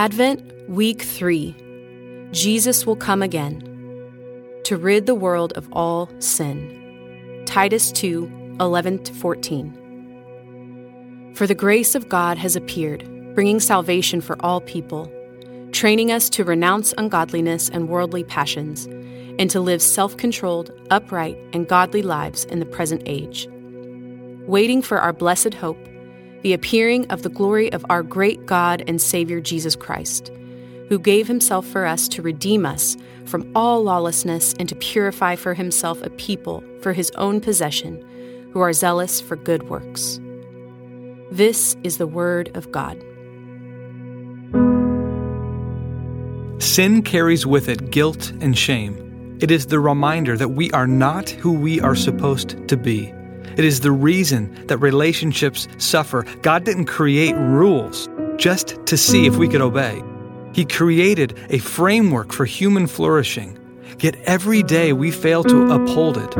Advent, Week 3 Jesus will come again to rid the world of all sin. Titus 2 11 14. For the grace of God has appeared, bringing salvation for all people, training us to renounce ungodliness and worldly passions, and to live self controlled, upright, and godly lives in the present age, waiting for our blessed hope, the appearing of the glory of our great God and Savior Jesus Christ who gave himself for us to redeem us from all lawlessness and to purify for himself a people for his own possession who are zealous for good works. This is the word of God. Sin carries with it guilt and shame. It is the reminder that we are not who we are supposed to be. It is the reason that relationships suffer. God didn't create rules just to see if we could obey. He created a framework for human flourishing. Yet every day we fail to uphold it.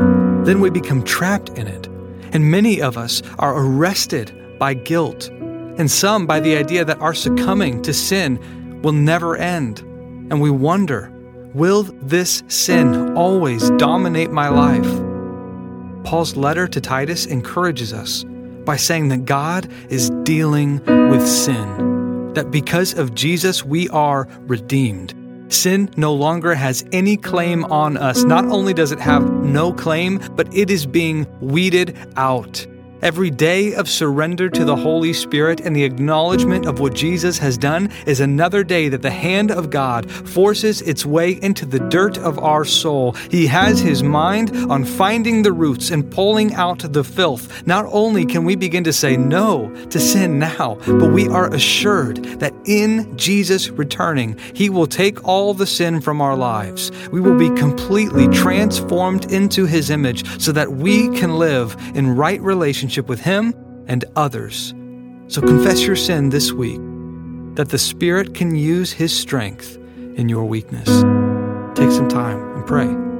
Then we become trapped in it. And many of us are arrested by guilt, and some by the idea that our succumbing to sin will never end. And we wonder, will this sin always dominate my life? Paul's letter to Titus encourages us by saying that God is dealing with sin that because of Jesus we are redeemed. Sin no longer has any claim on us. Not only does it have no claim, but it is being weeded out. Every day of surrender to the Holy Spirit and the acknowledgement of what Jesus has done is another day that the hand of God forces its way into the dirt of our soul. He has his mind on finding the roots and pulling out the filth. Not only can we begin to say no to sin now, but we are assured that in Jesus returning, he will take all the sin from our lives. We will be completely transformed into his image so that we can live in right relationship relationship with Him and others. So confess your sin this week that the Spirit can use His strength in your weakness. Take some time and pray.